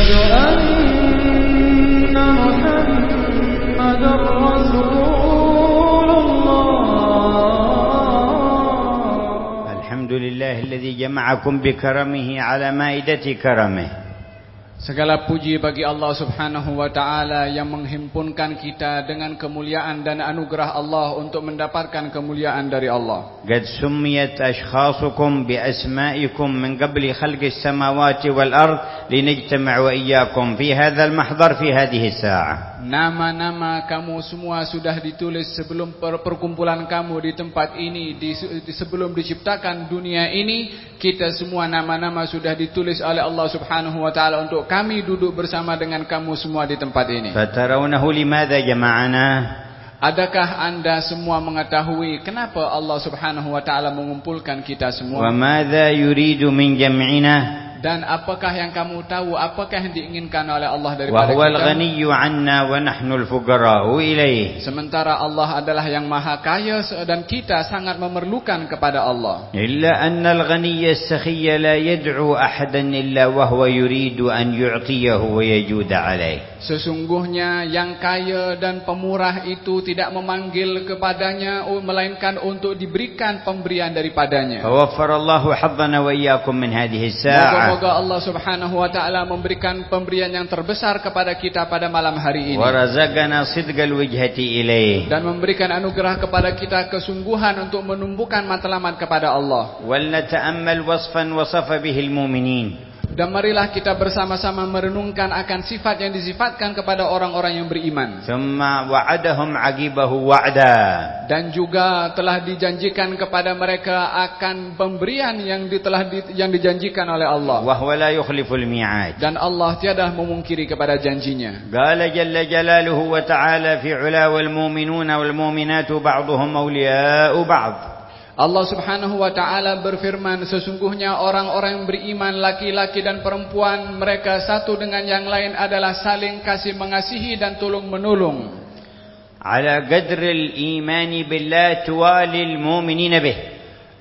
أشهد أن رسول الله. الحمد لله الذي جمعكم بكرمه على مائدة كرمه. Segala puji bagi Allah subhanahu wa ta'ala yang menghimpunkan kita dengan kemuliaan dan anugerah Allah untuk mendapatkan kemuliaan dari Allah. Qad summiyat ashkhasukum bi asma'ikum min qabli khalqis samawati wal ard linajtama'u iyyakum fi hadha al-mahdar fi hadhihi as-sa'ah nama-nama kamu semua sudah ditulis sebelum per perkumpulan kamu di tempat ini di, di, sebelum diciptakan dunia ini kita semua nama-nama sudah ditulis oleh Allah Subhanahu wa taala untuk kami duduk bersama dengan kamu semua di tempat ini fatarawnahu limadha jama'ana Adakah anda semua mengetahui kenapa Allah Subhanahu wa taala mengumpulkan kita semua? Wa madza yuridu min jam'ina? dan apakah yang kamu tahu apakah yang diinginkan oleh Allah daripada kita? anna wa nahnul fuqara'u ilaih sementara Allah adalah yang maha kaya dan kita sangat memerlukan kepada Allah. Illa annal ghaniyya as-sakhiyya la yad'u ahadan illa wa huwa yuridu an yu'tiyahu wa yajuda alaih sesungguhnya yang kaya dan pemurah itu tidak memanggil kepadanya melainkan untuk diberikan pemberian daripadanya. Wa waffara Allahu haddana wa iyyakum min hadhihi as-sa'ah. Semoga Allah Subhanahu wa taala memberikan pemberian yang terbesar kepada kita pada malam hari ini. Wa razaqana sidqal wajhati ilaih. Dan memberikan anugerah kepada kita kesungguhan untuk menumbuhkan matlamat kepada Allah. Wal nata'ammal wasfan wasafa bihil mu'minin. Dan marilah kita bersama-sama merenungkan akan sifat yang disifatkan kepada orang-orang yang beriman. Semua wadahum agibahu wada. Dan juga telah dijanjikan kepada mereka akan pemberian yang telah di, yang dijanjikan oleh Allah. Wahwalayyukhliful miyad. Dan Allah tiada memungkiri kepada janjinya. Qala jalla jalaluhu wa taala fi ulaw muminun wal-mu'minatu baghuhum awliya'u baghuh. Allah subhanahu wa ta'ala berfirman Sesungguhnya orang-orang yang beriman Laki-laki dan perempuan Mereka satu dengan yang lain adalah Saling kasih mengasihi dan tolong menolong. Ala gadril imani billah Tuwalil mu'minina bih.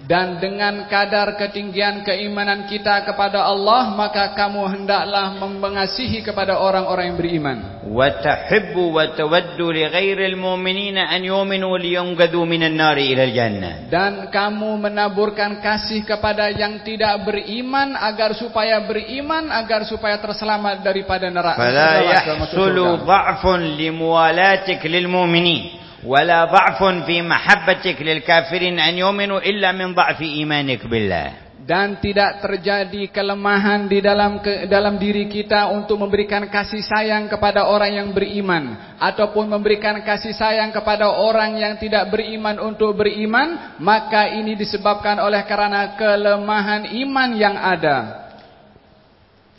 Dan dengan kadar ketinggian keimanan kita kepada Allah Maka kamu hendaklah mengasihi kepada orang-orang yang beriman وتحب وتود لغير المؤمنين أن يؤمنوا لينقذوا من النار إلى الجنة Dan kamu menaburkan kasih kepada yang tidak beriman Agar supaya beriman Agar supaya terselamat daripada neraka فلا neraka masuk يحصل surga. ضعف لموالاتك للمؤمنين ولا ضعف في محبتك للكافرين أن يؤمنوا إلا من ضعف إيمانك بالله Dan tidak terjadi kelemahan di dalam ke, dalam diri kita untuk memberikan kasih sayang kepada orang yang beriman ataupun memberikan kasih sayang kepada orang yang tidak beriman untuk beriman, maka ini disebabkan oleh karena kelemahan iman yang ada.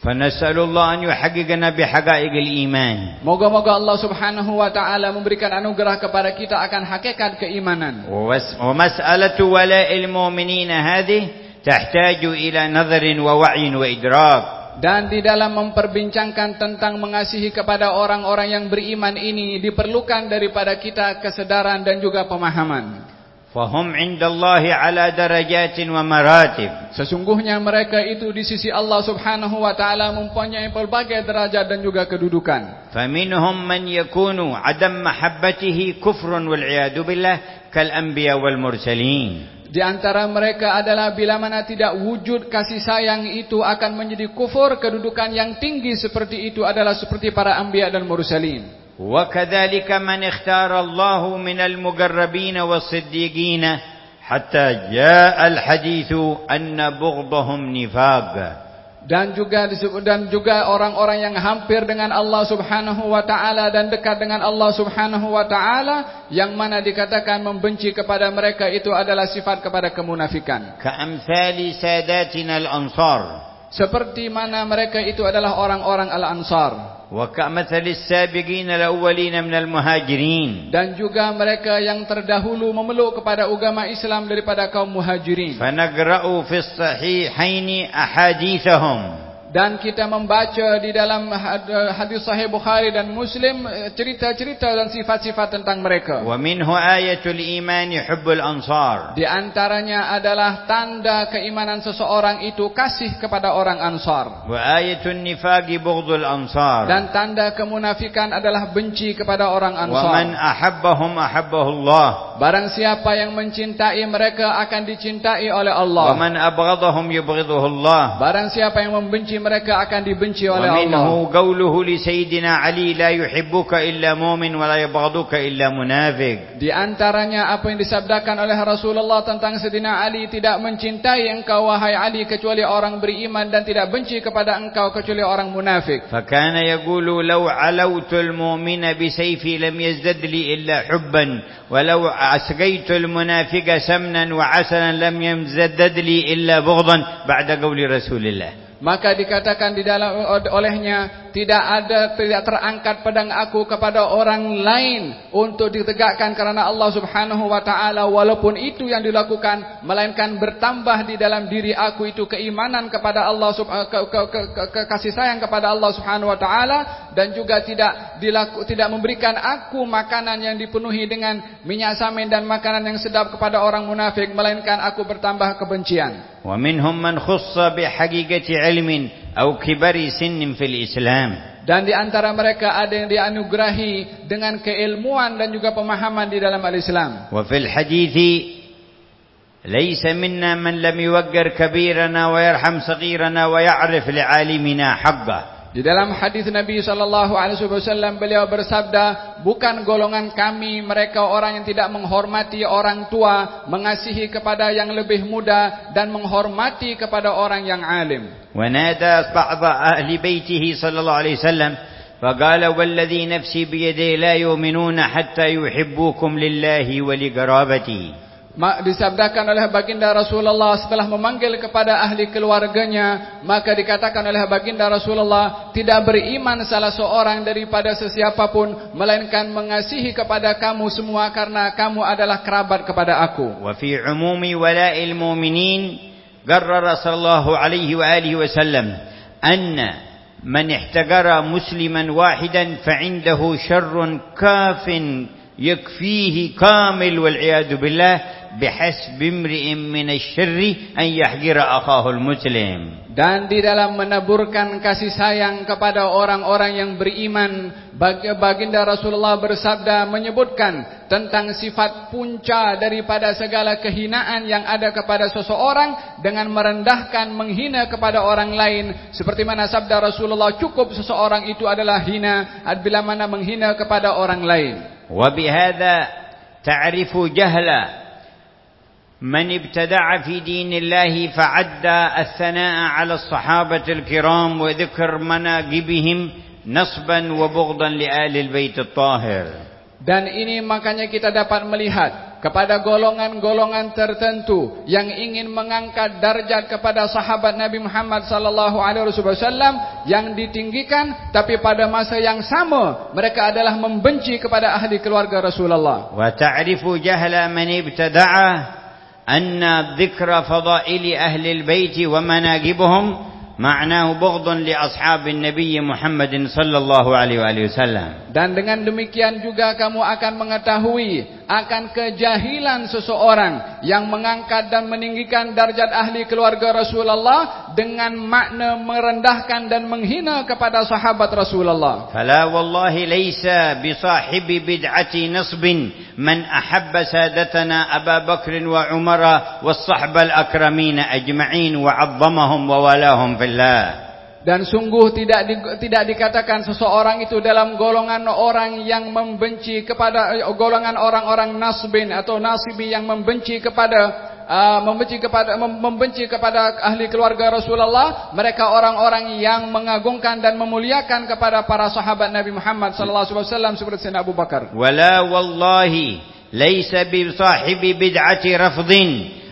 Fanasalullahan yuhaqqiqana bihaqaiqil iman. Moga-moga Allah Subhanahu wa taala memberikan anugerah kepada kita akan hakikat keimanan. Wa mas'alatu wala'il mu'minina hadhi tahtaju ila nadharin wa wa'yin wa idrak. Dan di dalam memperbincangkan tentang mengasihi kepada orang-orang yang beriman ini diperlukan daripada kita kesedaran dan juga pemahaman. Fahum عند الله على درجات ومراتب sesungguhnya mereka itu di sisi Allah Subhanahu wa taala mempunyai pelbagai derajat dan juga kedudukan. Faminhum man yakunu adam mahabbatihi kufrun wal iyadu billah kal anbiya wal mursalin. Di antara mereka adalah bila mana tidak wujud kasih sayang itu akan menjadi kufur kedudukan yang tinggi seperti itu adalah seperti para anbiya dan mursalin. وكذلك من اختار الله من المقربين والصديقين حتى جاء الحديث أن بغضهم نفاق Dan juga disebut dan juga orang-orang yang hampir dengan Allah Subhanahu wa taala dan dekat dengan Allah Subhanahu wa taala yang mana dikatakan membenci kepada mereka itu adalah sifat kepada kemunafikan. كأمثال ساداتنا الأنصار Seperti mana mereka itu adalah orang-orang Al-Ansar وكمثل السابقين الأولين من المهاجرين dan juga mereka yang terdahulu memeluk kepada agama Islam daripada kaum Muhajirin. فنقرأ في الصحيحين أحاديثهم dan kita membaca di dalam hadis sahih Bukhari dan Muslim eh, cerita-cerita dan sifat-sifat tentang mereka. Wa minhu ayatul iman yuhibbul ansar. Di antaranya adalah tanda keimanan seseorang itu kasih kepada orang Ansar. Wa ayatul nifaqi bughdul ansar. Dan tanda kemunafikan adalah benci kepada orang Ansar. Wa man ahabbahum ahabbahullah. Barang siapa yang mencintai mereka akan dicintai oleh Allah. Wa man abghadhahum yubghidhuhullah. Barang siapa yang membenci mereka akan dibenci oleh Allah. ومنه قوله لسيدنا علي لا يحبك إلا مؤمن ولا يبغضك إلا منافق Di antaranya apa yang disabdakan oleh Rasulullah tentang Sayyidina Ali tidak mencintai engkau wahai Ali kecuali orang beriman dan tidak benci kepada engkau kecuali orang munafik. فكان يقول لو علوت المؤمن بسيفي لم يزدد لي إلا حبا ولو أسقيت المنافق سمنا وعسلا لم يزدد لي إلا بغضا بعد قول رسول الله Maka dikatakan di dalam olehnya tidak ada tidak terangkat pedang aku kepada orang lain untuk ditegakkan kerana Allah Subhanahu wa taala. Walaupun itu yang dilakukan melainkan bertambah di dalam diri aku itu keimanan kepada Allah kasih sayang kepada Allah Subhanahu wa taala dan juga tidak dilaku, tidak memberikan aku makanan yang dipenuhi dengan minyak samin dan makanan yang sedap kepada orang munafik melainkan aku bertambah kebencian. Wa minhum man khussa bi haqiqati ilmin أو كبر سن في الإسلام Dan di antara mereka ada yang dianugerahi dengan keilmuan dan juga pemahaman di dalam al-Islam. وفي الحديث ليس منا من لم يوقر كبيرنا ويرحم صغيرنا ويعرف لعالمنا حقه Di dalam hadis Nabi sallallahu alaihi wasallam beliau bersabda, bukan golongan kami mereka orang yang tidak menghormati orang tua, mengasihi kepada yang lebih muda dan menghormati kepada orang yang alim. ونادى بعض أهل بيته صلى الله عليه وسلم فقال والذي نفسي بيده لا يؤمنون حتى يحبوكم لله ولقرابته Ma- disabdakan oleh baginda Rasulullah setelah memanggil kepada ahli keluarganya maka dikatakan oleh baginda Rasulullah tidak beriman salah seorang daripada sesiapa pun melainkan mengasihi kepada kamu semua karena kamu adalah kerabat kepada aku. Wa fi umumi wala'il mu'minin garrara sallallahu alaihi wa alihi wa sallam anna man ihtagara musliman wahidan fa'indahu syarrun kafin yakfihi kamil wal iyad billah bihasb imri'in min asy-syarri an yahjira akahu Muslim. dan di dalam menaburkan kasih sayang kepada orang-orang yang beriman baginda Rasulullah bersabda menyebutkan tentang sifat punca daripada segala kehinaan yang ada kepada seseorang dengan merendahkan menghina kepada orang lain seperti mana sabda Rasulullah cukup seseorang itu adalah hina bila mana menghina kepada orang lain وبهذا تعرف جهلا من ابتدع في دين الله فعدى الثناء على الصحابة الكرام وذكر مناقبهم نصبا وبغضا لآل البيت الطاهر. Dan ini makanya kita dapat melihat kepada golongan-golongan tertentu yang ingin mengangkat darjat kepada sahabat Nabi Muhammad sallallahu alaihi wasallam yang ditinggikan tapi pada masa yang sama mereka adalah membenci kepada ahli keluarga Rasulullah. Wa ta'rifu jahla man ibtada'a anna dhikra fadaili ahli albayt wa manaqibuhum Ma'nahu bughdun li ashabin Nabi Muhammad sallallahu alaihi wasallam. Dan dengan demikian juga kamu akan mengetahui akan kejahilan seseorang yang mengangkat dan meninggikan darjat ahli keluarga Rasulullah dengan makna merendahkan dan menghina kepada sahabat Rasulullah. Fala wallahi laysa bi sahibi bid'ati nasbin man ahabba sadatana Abu Bakr wa Umar was sahbal akramin ajma'in wa 'azzamahum wa walahum fil Allah dan sungguh tidak di, tidak dikatakan seseorang itu dalam golongan orang yang membenci kepada golongan orang-orang nasbin atau nasibi yang membenci kepada uh, membenci kepada mem, membenci kepada ahli keluarga Rasulullah mereka orang-orang yang mengagungkan dan memuliakan kepada para sahabat Nabi Muhammad sallallahu alaihi wasallam seperti Sayyidina Abu Bakar. Wala wallahi laysa bi sahibi bid'ati rafdin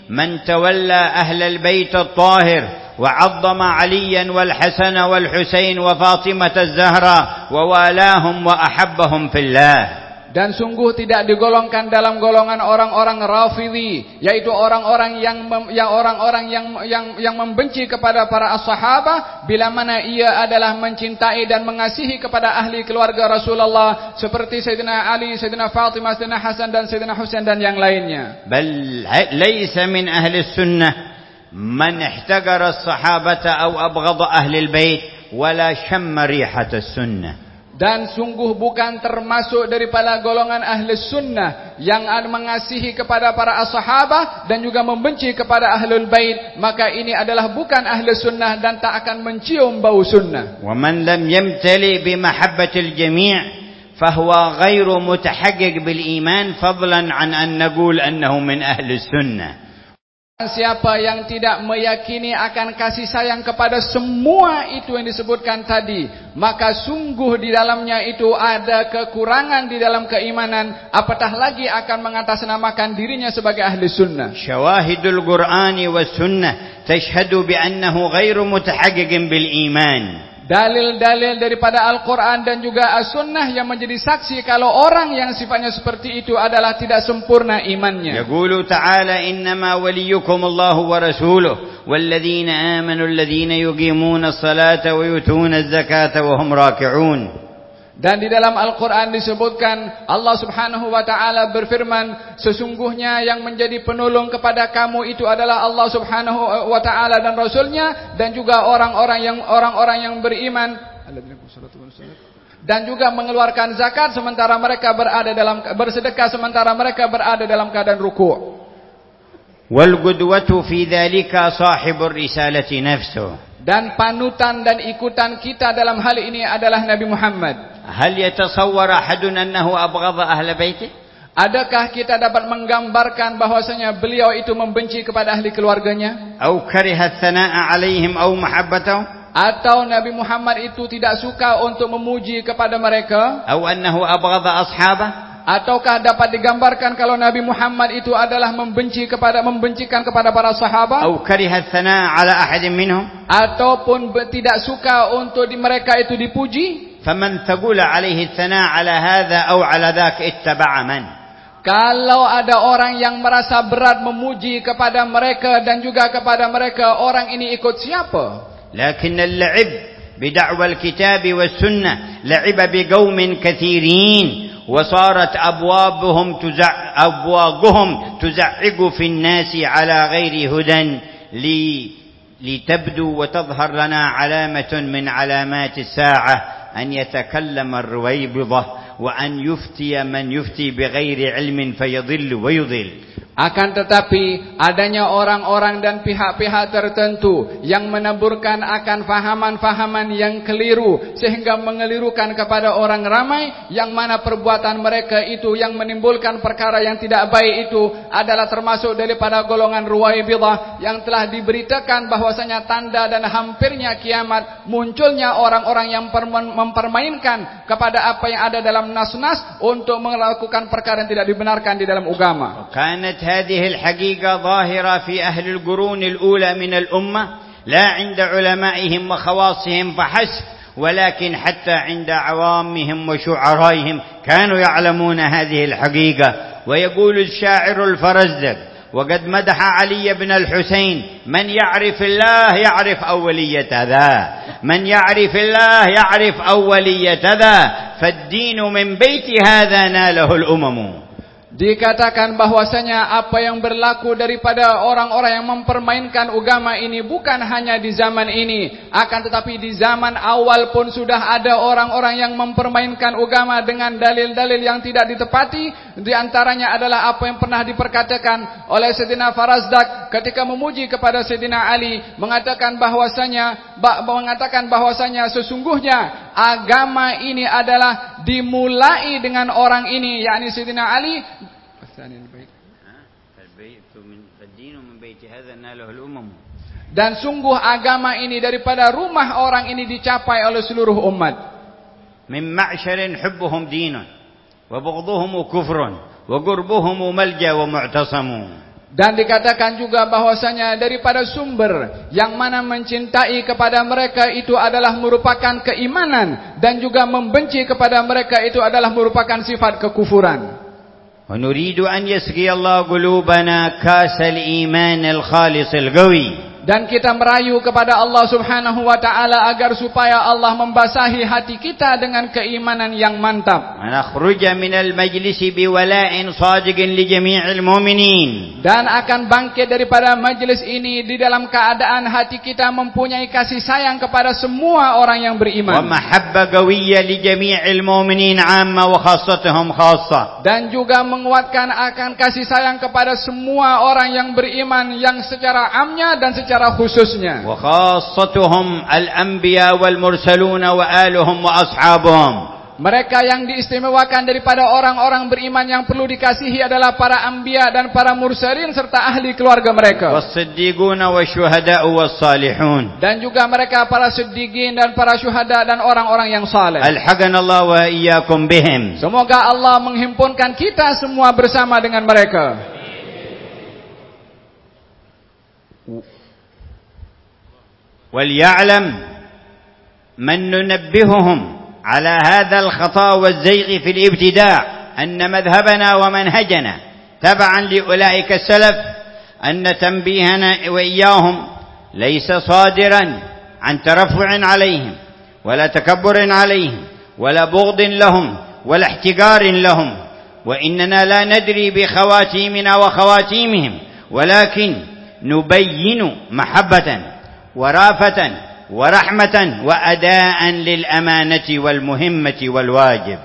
man tawalla ahlal bait at-tahir. وعظم عليا والحسن والحسين وفاطمة الزهراء ووالاهم وأحبهم في الله dan sungguh tidak digolongkan dalam golongan orang-orang Rafidhi yaitu orang-orang yang mem, yang orang-orang yang yang yang membenci kepada para sahabat bila mana ia adalah mencintai dan mengasihi kepada ahli keluarga Rasulullah seperti Sayyidina Ali, Sayyidina Fatimah, Sayyidina Hasan dan Sayyidina Husain dan yang lainnya. بل ليس من أهل السنة من احتقر الصحابة أو أبغض أهل البيت ولا شم ريحة السنة Dan sungguh bukan termasuk daripada golongan ahli sunnah yang mengasihi kepada para sahabat dan juga membenci kepada ahlul bait. Maka ini adalah bukan ahli sunnah dan tak akan mencium bau sunnah. ومن لم يمتلئ بمحبة الجميع فهو غير متحقق بالإيمان فضلا عن أن نقول أنه من أهل السنة siapa yang tidak meyakini akan kasih sayang kepada semua itu yang disebutkan tadi maka sungguh di dalamnya itu ada kekurangan di dalam keimanan. Apatah lagi akan mengatasnamakan dirinya sebagai ahli sunnah. Syawahidul qur'ani wa sunnah. Tashhadu bi'annahu ghairu bil iman Dalil-dalil daripada Al-Quran dan juga As-Sunnah yang menjadi saksi kalau orang yang sifatnya seperti itu adalah tidak sempurna imannya. يقول تعالى إنما وليكم الله ورسوله والذين آمنوا الذين يقيمون الصلاة ويؤتون الزكاة وهم راكعون Dan di dalam Al-Quran disebutkan Allah subhanahu wa ta'ala berfirman Sesungguhnya yang menjadi penolong kepada kamu itu adalah Allah subhanahu wa ta'ala dan Rasulnya Dan juga orang-orang yang orang-orang yang beriman. Dan juga mengeluarkan zakat sementara mereka berada dalam Bersedekah sementara mereka berada dalam keadaan ruku' Walgudwatu fi dhalika sahibur risalati nafsu. Dan panutan dan ikutan kita dalam hal ini adalah Nabi Muhammad. Hal yatasawwara ahadun annahu abghadha ahla baitih? Adakah kita dapat menggambarkan bahwasanya beliau itu membenci kepada ahli keluarganya? Au kariha tsana'a 'alaihim au mahabbatahum? Atau Nabi Muhammad itu tidak suka untuk memuji kepada mereka? Au annahu abghadha ashhaba? Ataukah dapat digambarkan kalau Nabi Muhammad itu adalah membenci kepada membencikan kepada para sahabat? Au kariha tsana'a 'ala ahadin minhum? Ataupun tidak suka untuk mereka itu dipuji? فمن ثقل عليه الثناء على هذا أو على ذاك اتبع من Kalau ada orang yang merasa berat memuji kepada mereka dan juga kepada mereka, orang ini ikut siapa? لكن اللعب بدعوى الكتاب والسنة لعب بقوم كثيرين وصارت أبوابهم تزع أبوابهم تزعق في الناس على غير هدى لتبدو وتظهر لنا علامة من علامات الساعة أن يتكلم الرويبضة وأن يفتي من يفتي بغير علم فيضل ويضل. Akan tetapi adanya orang-orang dan pihak-pihak tertentu yang menaburkan akan fahaman-fahaman yang keliru sehingga mengelirukan kepada orang ramai yang mana perbuatan mereka itu yang menimbulkan perkara yang tidak baik itu adalah termasuk daripada golongan ruwaibidah yang telah diberitakan bahwasanya tanda dan hampirnya kiamat munculnya orang-orang yang mempermainkan kepada apa yang ada dalam nas-nas untuk melakukan perkara yang tidak dibenarkan di dalam agama. هذه الحقيقة ظاهرة في أهل القرون الأولى من الأمة لا عند علمائهم وخواصهم فحسب ولكن حتى عند عوامهم وشعرائهم كانوا يعلمون هذه الحقيقة. ويقول الشاعر الفرزدق وقد مدح علي بن الحسين من يعرف الله يعرف أولية ذا من يعرف الله يعرف أولية ذا فالدين من بيت هذا ناله الأمم. Dikatakan bahwasanya apa yang berlaku daripada orang-orang yang mempermainkan agama ini bukan hanya di zaman ini, akan tetapi di zaman awal pun sudah ada orang-orang yang mempermainkan agama dengan dalil-dalil yang tidak ditepati. Di antaranya adalah apa yang pernah diperkatakan oleh Sayyidina Farazdak ketika memuji kepada Sayyidina Ali, mengatakan bahwasanya ba- mengatakan bahwasanya sesungguhnya agama ini adalah dimulai dengan orang ini, yakni Sayyidina Ali الدين من بيت هذا ناله الأمم Dan sungguh agama ini daripada rumah orang ini dicapai oleh seluruh umat. من معشر حبهم دين وبغضهم كفر وقربهم ملجا ومعتصم Dan dikatakan juga bahwasanya daripada sumber yang mana mencintai kepada mereka itu adalah merupakan keimanan dan juga membenci kepada mereka itu adalah merupakan sifat kekufuran. ونريد أن يسقي الله قلوبنا كاس الإيمان الخالص القوي. dan kita merayu kepada Allah Subhanahu wa taala agar supaya Allah membasahi hati kita dengan keimanan yang mantap. Minal biwala'in sadiqin li jami'il mu'minin. Dan akan bangkit daripada majlis ini di dalam keadaan hati kita mempunyai kasih sayang kepada semua orang yang beriman. Wa mahabba li jami'il mu'minin 'amma wa khassatuhum. Dan juga menguatkan akan kasih sayang kepada semua orang yang beriman yang secara amnya dan secara secara khususnya. Wa khassatuhum al-anbiya wal mursalun wa aluhum wa ashabuhum. Mereka yang diistimewakan daripada orang-orang beriman yang perlu dikasihi adalah para anbiya dan para mursalin serta ahli keluarga mereka. Wasiddiquna wasyuhada'u wassalihun. Dan juga mereka para siddiqin dan para syuhada dan orang-orang yang saleh. Alhaganallahu wa iyyakum bihim. Semoga Allah menghimpunkan kita semua bersama dengan mereka. وليعلم من ننبههم على هذا الخطا والزيغ في الابتداع أن مذهبنا ومنهجنا تبعا لأولئك السلف أن تنبيهنا وإياهم ليس صادرا عن ترفع عليهم ولا تكبر عليهم ولا بغض لهم ولا احتقار لهم وإننا لا ندري بخواتيمنا وخواتيمهم ولكن نبين محبة ورافة ورحمة وأداء للأمانة والمهمة والواجب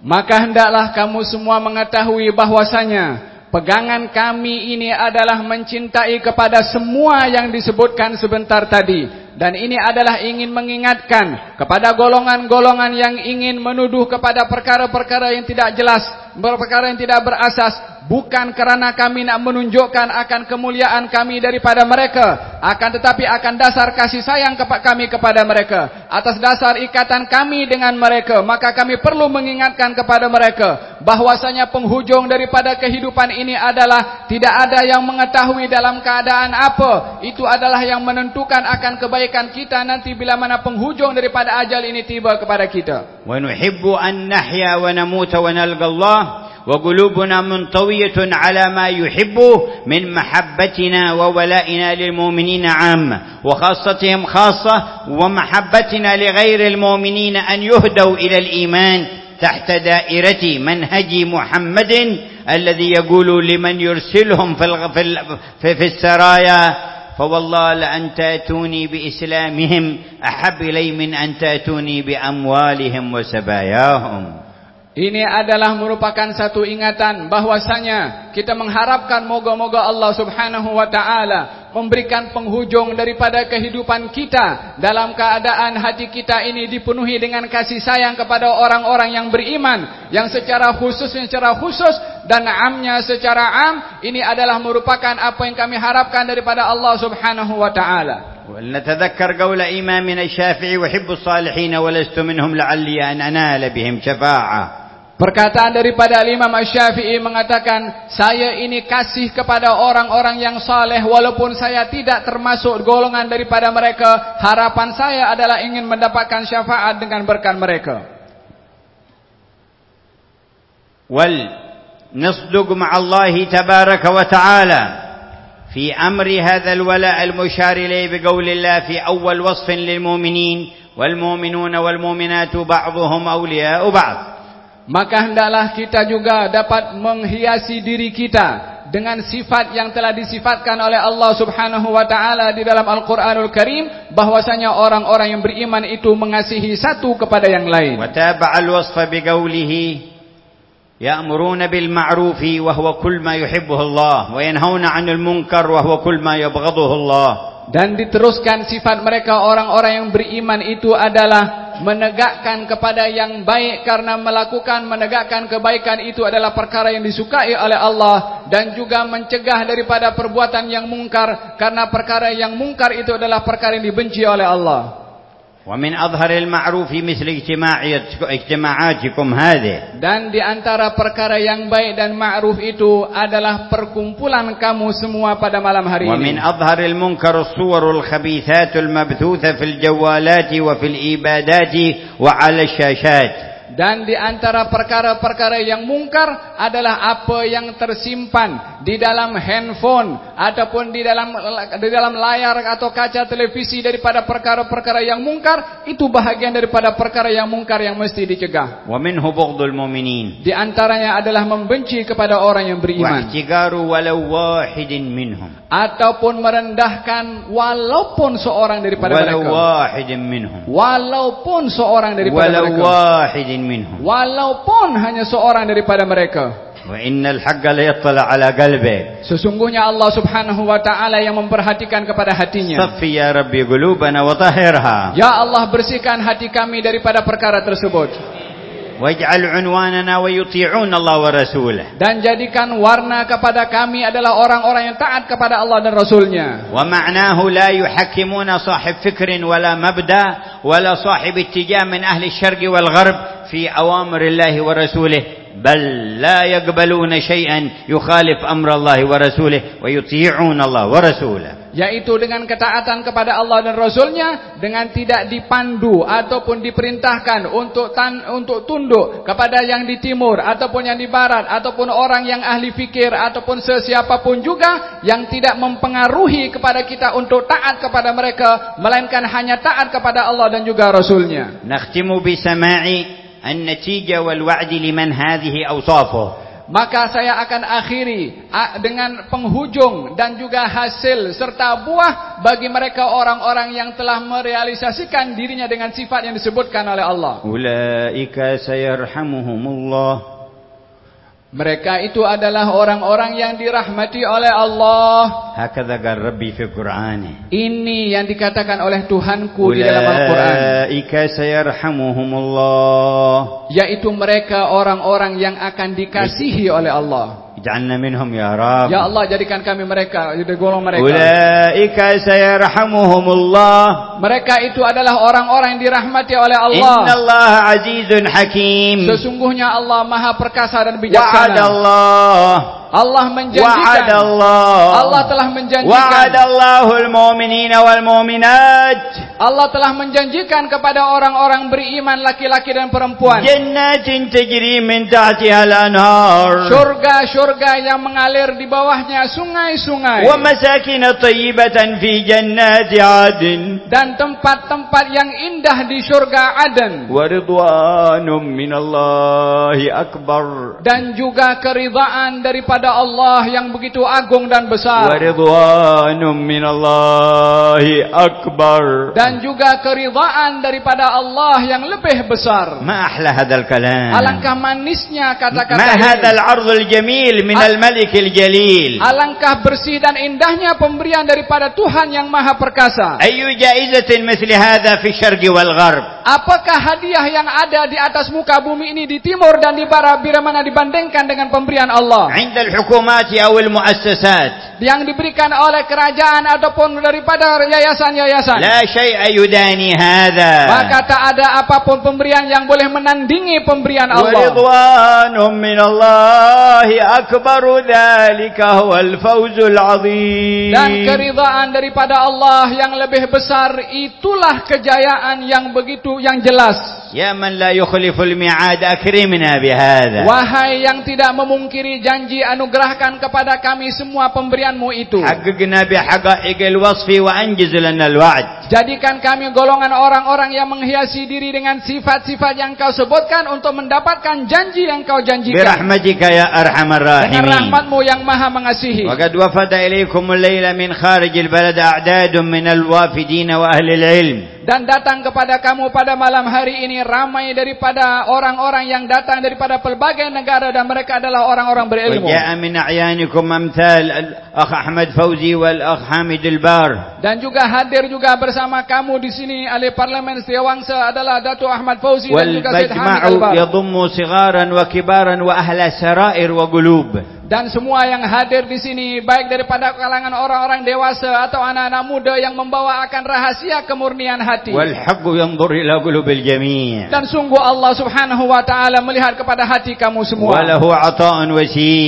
Maka hendaklah kamu semua mengetahui bahwasanya pegangan kami ini adalah mencintai kepada semua yang disebutkan sebentar tadi dan ini adalah ingin mengingatkan kepada golongan-golongan yang ingin menuduh kepada perkara-perkara yang tidak jelas, perkara yang tidak berasas bukan kerana kami nak menunjukkan akan kemuliaan kami daripada mereka akan tetapi akan dasar kasih sayang kepada kami kepada mereka. Atas dasar ikatan kami dengan mereka maka kami perlu mengingatkan kepada mereka bahwasanya penghujung daripada kehidupan ini adalah tidak ada yang mengetahui dalam keadaan apa. Itu adalah yang menentukan akan kebaikan kita nanti bila mana penghujung daripada ajal ini tiba kepada kita. Wa nuhibbu an nahya wa namuta wa nalqa Allah وقلوبنا منطوية على ما يحبه من محبتنا وولائنا للمؤمنين عامة وخاصتهم خاصة ومحبتنا لغير المؤمنين أن يهدوا إلى الإيمان تحت دائرة منهج محمد الذي يقول لمن يرسلهم في, في السرايا فوالله لأن تأتوني بإسلامهم أحب إلي من أن تأتوني بأموالهم وسباياهم. Ini adalah merupakan satu ingatan bahwasanya kita mengharapkan moga-moga Allah Subhanahu wa taala memberikan penghujung daripada kehidupan kita dalam keadaan hati kita ini dipenuhi dengan kasih sayang kepada orang-orang yang beriman yang secara khusus secara khusus dan amnya secara am ini adalah merupakan apa yang kami harapkan daripada Allah Subhanahu wa taala. ولنتذكر قول إمامنا الشافعي وحب الصالحين ولست منهم لعلي أن أنال بهم شفاعة Perkataan daripada Imam Syafi'i mengatakan, saya ini kasih kepada orang-orang yang saleh walaupun saya tidak termasuk golongan daripada mereka, harapan saya adalah ingin mendapatkan syafaat dengan berkat mereka. Wal nasduq ma'allahi tabaraka wa ta'ala fi amri hadha al-wala' al-mushar ilayhi bi qawli fi awwal wasfin lil mu'minin wal mu'minuna wal mu'minatu ba'dhuhum awliya'u ba'dhu Maka hendaklah kita juga dapat menghiasi diri kita dengan sifat yang telah disifatkan oleh Allah Subhanahu wa taala di dalam Al-Qur'anul Karim bahwasanya orang-orang yang beriman itu mengasihi satu kepada yang lain. Wa taba'al wasfa bi qawlihi ya'muruna bil ma'ruf wa huwa kull ma yuhibbuhu Allah wa yanhauna 'anil munkar wa huwa kull ma yabghaduhu Allah. Dan diteruskan sifat mereka orang-orang yang beriman itu adalah menegakkan kepada yang baik karena melakukan menegakkan kebaikan itu adalah perkara yang disukai oleh Allah dan juga mencegah daripada perbuatan yang mungkar karena perkara yang mungkar itu adalah perkara yang dibenci oleh Allah. ومن أظهر المعروف مثل اجتماعية- اجتماعاتكم هذه Dan di antara perkara yang baik dan ma'ruf itu adalah perkumpulan kamu semua pada malam hari ومن ini. أظهر المنكر الصور الخبيثات المبثوثة في الجوالات وفي الإيبادات وعلى الشاشات Dan di antara perkara-perkara yang mungkar adalah apa yang tersimpan di dalam handphone ataupun di dalam di dalam layar atau kaca televisi daripada perkara-perkara yang mungkar itu bahagian daripada perkara yang mungkar yang mesti dicegah. Wa min hubughdul mu'minin. Di antaranya adalah membenci kepada orang yang beriman. Wa ihtigaru walau wahidin minhum. Ataupun merendahkan walaupun seorang daripada walau mereka. Walau wahidin minhum. Walaupun seorang daripada walau mereka. Walau wahidin wahidin minhum. Walaupun hanya seorang daripada mereka. Wa innal haqqa la yattala ala qalbi. Sesungguhnya Allah Subhanahu wa taala yang memperhatikan kepada hatinya. Safi ya rabbi qulubana wa tahhirha. Ya Allah bersihkan hati kami daripada perkara tersebut. واجعل عنواننا ويطيعون الله ورسوله Dan jadikan warna kepada kami adalah orang-orang yang taat kepada Allah dan Rasulnya. ومعناه لا يحكمون صاحب فكر ولا مبدأ ولا صاحب اتجاه من أهل الشرق والغرب في أوامر الله ورسوله بل لا يقبلون شيئا يخالف أمر الله ورسوله ويطيعون الله ورسوله Yaitu dengan ketaatan kepada Allah dan Rasulnya Dengan tidak dipandu Ataupun diperintahkan Untuk tan, untuk tunduk Kepada yang di timur Ataupun yang di barat Ataupun orang yang ahli fikir Ataupun sesiapapun juga Yang tidak mempengaruhi kepada kita Untuk taat kepada mereka Melainkan hanya taat kepada Allah dan juga Rasulnya نختم بسماع النتيجة والوعد لمن هذه أوصافه Maka saya akan akhiri a- dengan penghujung dan juga hasil serta buah bagi mereka orang-orang yang telah merealisasikan dirinya dengan sifat yang disebutkan oleh Allah. أولئك سيرحمهم الله Mereka itu adalah orang-orang yang dirahmati oleh Allah. Hakadha Rabbi fi Qur'ani. Ini yang dikatakan oleh Tuhanku di dalam Al-Qur'an. Ika sayarhamuhumullah. Yaitu mereka orang-orang yang akan dikasihi oleh Allah. Ij'alna minhum ya Rabb. Ya Allah jadikan kami mereka dari golongan mereka. Ulaika sayarhamuhumullah. Mereka itu adalah orang-orang yang dirahmati oleh Allah. Innallaha azizun hakim. Sesungguhnya Allah Maha perkasa dan bijaksana. Wa'adallah. Allah menjanjikan. Allah. Allah telah menjanjikan. Allahul mu'minina wal mu'minat. Allah telah menjanjikan kepada orang-orang beriman laki-laki dan perempuan. Jannatin tajri min tahtiha al-anhar. Surga-surga yang mengalir di bawahnya sungai-sungai. Wa masakin tayyibatan fi jannati adn. Dan tempat-tempat yang indah di surga adn. Wa ridwanum min Allahi akbar. Dan juga keridhaan daripada kepada Allah yang begitu agung dan besar. Waridwanum minallahi akbar. Dan juga keridhaan daripada Allah yang lebih besar. Ma'ahla hadzal kalam. Alangkah manisnya kata-kata ini. hadzal ardul jamil minal malikil jalil. Alangkah bersih dan indahnya pemberian daripada Tuhan yang maha perkasa. Ayu jaizatin misli hadza fi syargi wal gharb. Apakah hadiah yang ada di atas muka bumi ini di timur dan di barat bila mana dibandingkan dengan pemberian Allah? Indah الحكومات أو المؤسسات yang diberikan oleh kerajaan ataupun daripada yayasan-yayasan? لا شيء يداني هذا Maka tak ada apapun pemberian yang boleh menandingi pemberian Allah. ورضوان من الله أكبر ذلك هو الفوز العظيم Dan keridhaan daripada Allah yang lebih besar itulah kejayaan yang begitu yang jelas. يا من لا يخلف الميعاد أكرمنا بهذا Wahai yang tidak memungkiri janji anugerahkan kepada kami semua pemberianmu itu. Haqqina bihaqa'iqil wasfi wa anjiz lana al-wa'd. Jadikan kami golongan orang-orang yang menghiasi diri dengan sifat-sifat yang kau sebutkan untuk mendapatkan janji yang kau janjikan. Berahmatika ya arhamar rahimin. Dengan rahmatmu yang maha mengasihi. Wa qad wafada ilaikum al-laila min kharijil balad a'dadun min al-wafidin wa ahli al-ilm dan datang kepada kamu pada malam hari ini ramai daripada orang-orang yang datang daripada pelbagai negara dan mereka adalah orang-orang berilmu. Wa min a'yanikum amthal al-akh Ahmad Fauzi wal akh Hamid al-Bar. Dan juga hadir juga bersama kamu di sini ahli parlimen Sriwangsa adalah Datuk Ahmad Fauzi dan juga Syed Hamid al-Bar. Wal yadhummu wa kibaran wa ahla sarair wa qulub dan semua yang hadir di sini baik daripada kalangan orang-orang dewasa atau anak-anak muda yang membawa akan rahasia kemurnian hati. Dan sungguh Allah subhanahu wa ta'ala melihat kepada hati kamu semua.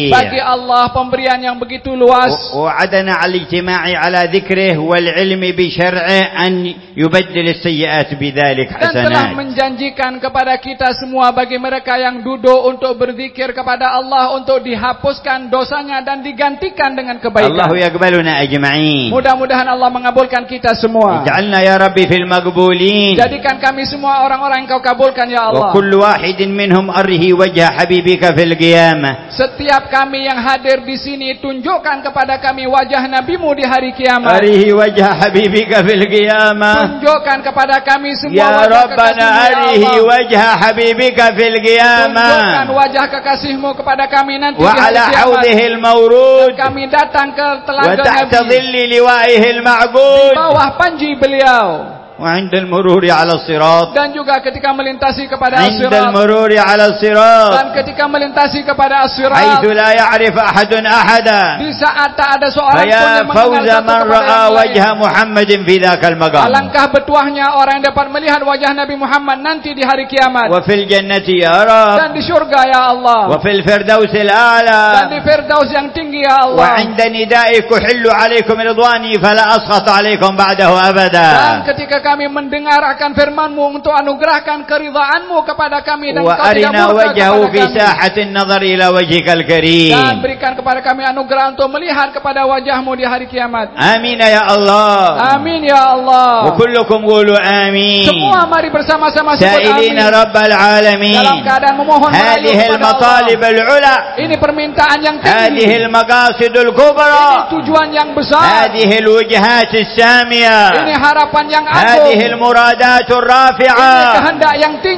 Bagi Allah pemberian yang begitu luas. Wa'adana al-ijtima'i ala dhikrih wal-ilmi bi syar'i an yubaddil as-sayyiat bidhalik hasanat dan telah menjanjikan kepada kita semua bagi mereka yang duduk untuk berzikir kepada Allah untuk dihapuskan dihapuskan dosanya dan digantikan dengan kebaikan. Allahu yaqbaluna ajma'in. Mudah-mudahan Allah mengabulkan kita semua. Ij'alna ya Rabbi fil maqbulin. Jadikan kami semua orang-orang yang Kau kabulkan ya Allah. Wa kullu wahidin minhum arhi wajha habibika fil qiyamah. Setiap kami yang hadir di sini tunjukkan kepada kami wajah NabiMu di hari kiamat. Arhi wajha habibika fil qiyamah. Tunjukkan kepada kami semua ya wajah Rabbana ya arhi wajha habibika fil qiyamah. Tunjukkan wajah kekasihmu kepada kami nanti Wa di hari kiamat. حوضه المورود Kami datang ke telaga وتحت Nabi. ظل لوائه المعبود bawah panji beliau وعندل mururi 'ala sirat. dan juga ketika melintasi kepada sirat. عندل mururi 'ala sirat. dan ketika melintasi kepada sirat. حيث لا يعرف ahadun ahada. di saat tak ada seorang pun yang mengenal من رأى وجه Muhammadin في ذاك المقام alangkah betuahnya orang yang dapat melihat wajah Nabi Muhammad nanti di hari kiamat وفي jannati ya رب dan di syurga ya Allah وفي الفردوس a'la. dan di firdaus yang tinggi ya Allah وعند ندائك حل عليكم ridwani فلا أسخط عليكم بعده أبدا dan ketika kami mendengar akan firman-Mu untuk anugerahkan keridhaan-Mu kepada kami dan kau tidak wajahu fi sahatin nazar ila wajhikal karim. Dan berikan kepada kami anugerah untuk melihat kepada wajah-Mu di hari kiamat. Amin ya Allah. Amin ya Allah. Wa kullukum qulu amin. Semua mari bersama-sama sebut amin. Rabbal alamin. Dalam keadaan memohon Hadhihi al-matalib al-ula. Ini permintaan yang tinggi. Hadhihi al-maqasidul kubra. Ini tujuan yang besar. Hadhihi al-wujuhat as-samia. Ini harapan yang agung. هذه المرادات الرافعة.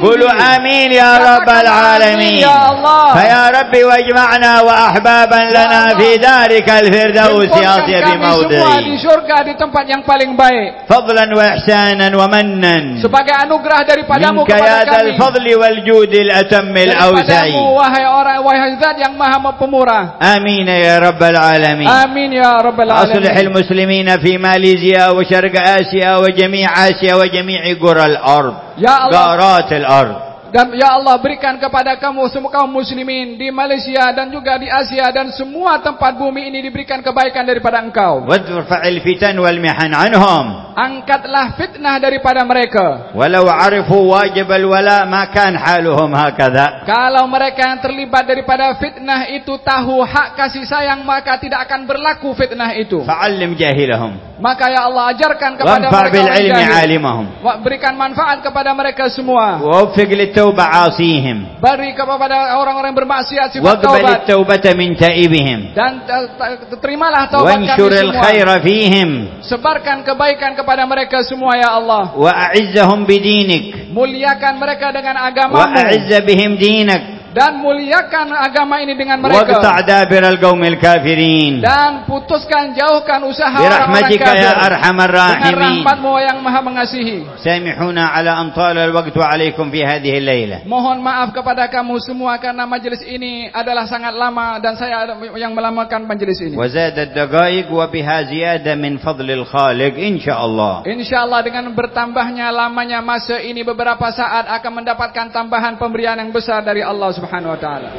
قولوا آمين يا رب العالمين. فيا رب واجمعنا وأحبابا لنا في ذلك الفردوس أطيب موضع فضلا وإحسانا ومنا. منك يا ذا الفضل والجود الأتم الأوسع آمين يا رب العالمين. آمين يا رب العالمين. أصلح المسلمين في ماليزيا وشرق آسيا وجميع وجميع قرى الأرض قارات الأرض. dan ya Allah berikan kepada kamu semua kaum muslimin di Malaysia dan juga di Asia dan semua tempat bumi ini diberikan kebaikan daripada engkau. Wadfa'il fitan wal mihan anhum. Angkatlah fitnah daripada mereka. Walau arifu wajib al wala makan haluhum hakadha. Kalau mereka yang terlibat daripada fitnah itu tahu hak kasih sayang maka tidak akan berlaku fitnah itu. Fa'allim jahilahum. Maka ya Allah ajarkan kepada mereka wanfa'bil ilmi alimahum. Berikan manfaat kepada mereka semua. Wa'ufiq taubaasihim. Beri kepada orang-orang bermaksiat sifat taubat. Waqbil taubata min taibihim. Dan eh, eh, terimalah taubat kami semua. khaira fihim. Sebarkan kebaikan kepada mereka semua ya Allah. Wa a'izzahum bidinik. Muliakan mereka dengan agamamu. Wa a'izz bihim dinak dan muliakan agama ini dengan mereka. Dan putuskan jauhkan usaha orang-orang ya kafir. dengan rahmatmu yang maha mengasihi. Samihuna ala antalal waktu alaikum fi hadhihi layla mohon maaf kepada kamu semua karena majlis ini adalah sangat lama dan saya yang melamakan majlis ini. Wazadad dagaik wa biha ziyada min fadlil khaliq insyaallah. Insyaallah dengan bertambahnya lamanya masa ini beberapa saat akan mendapatkan tambahan pemberian yang besar dari Allah سبحانه وتعالى.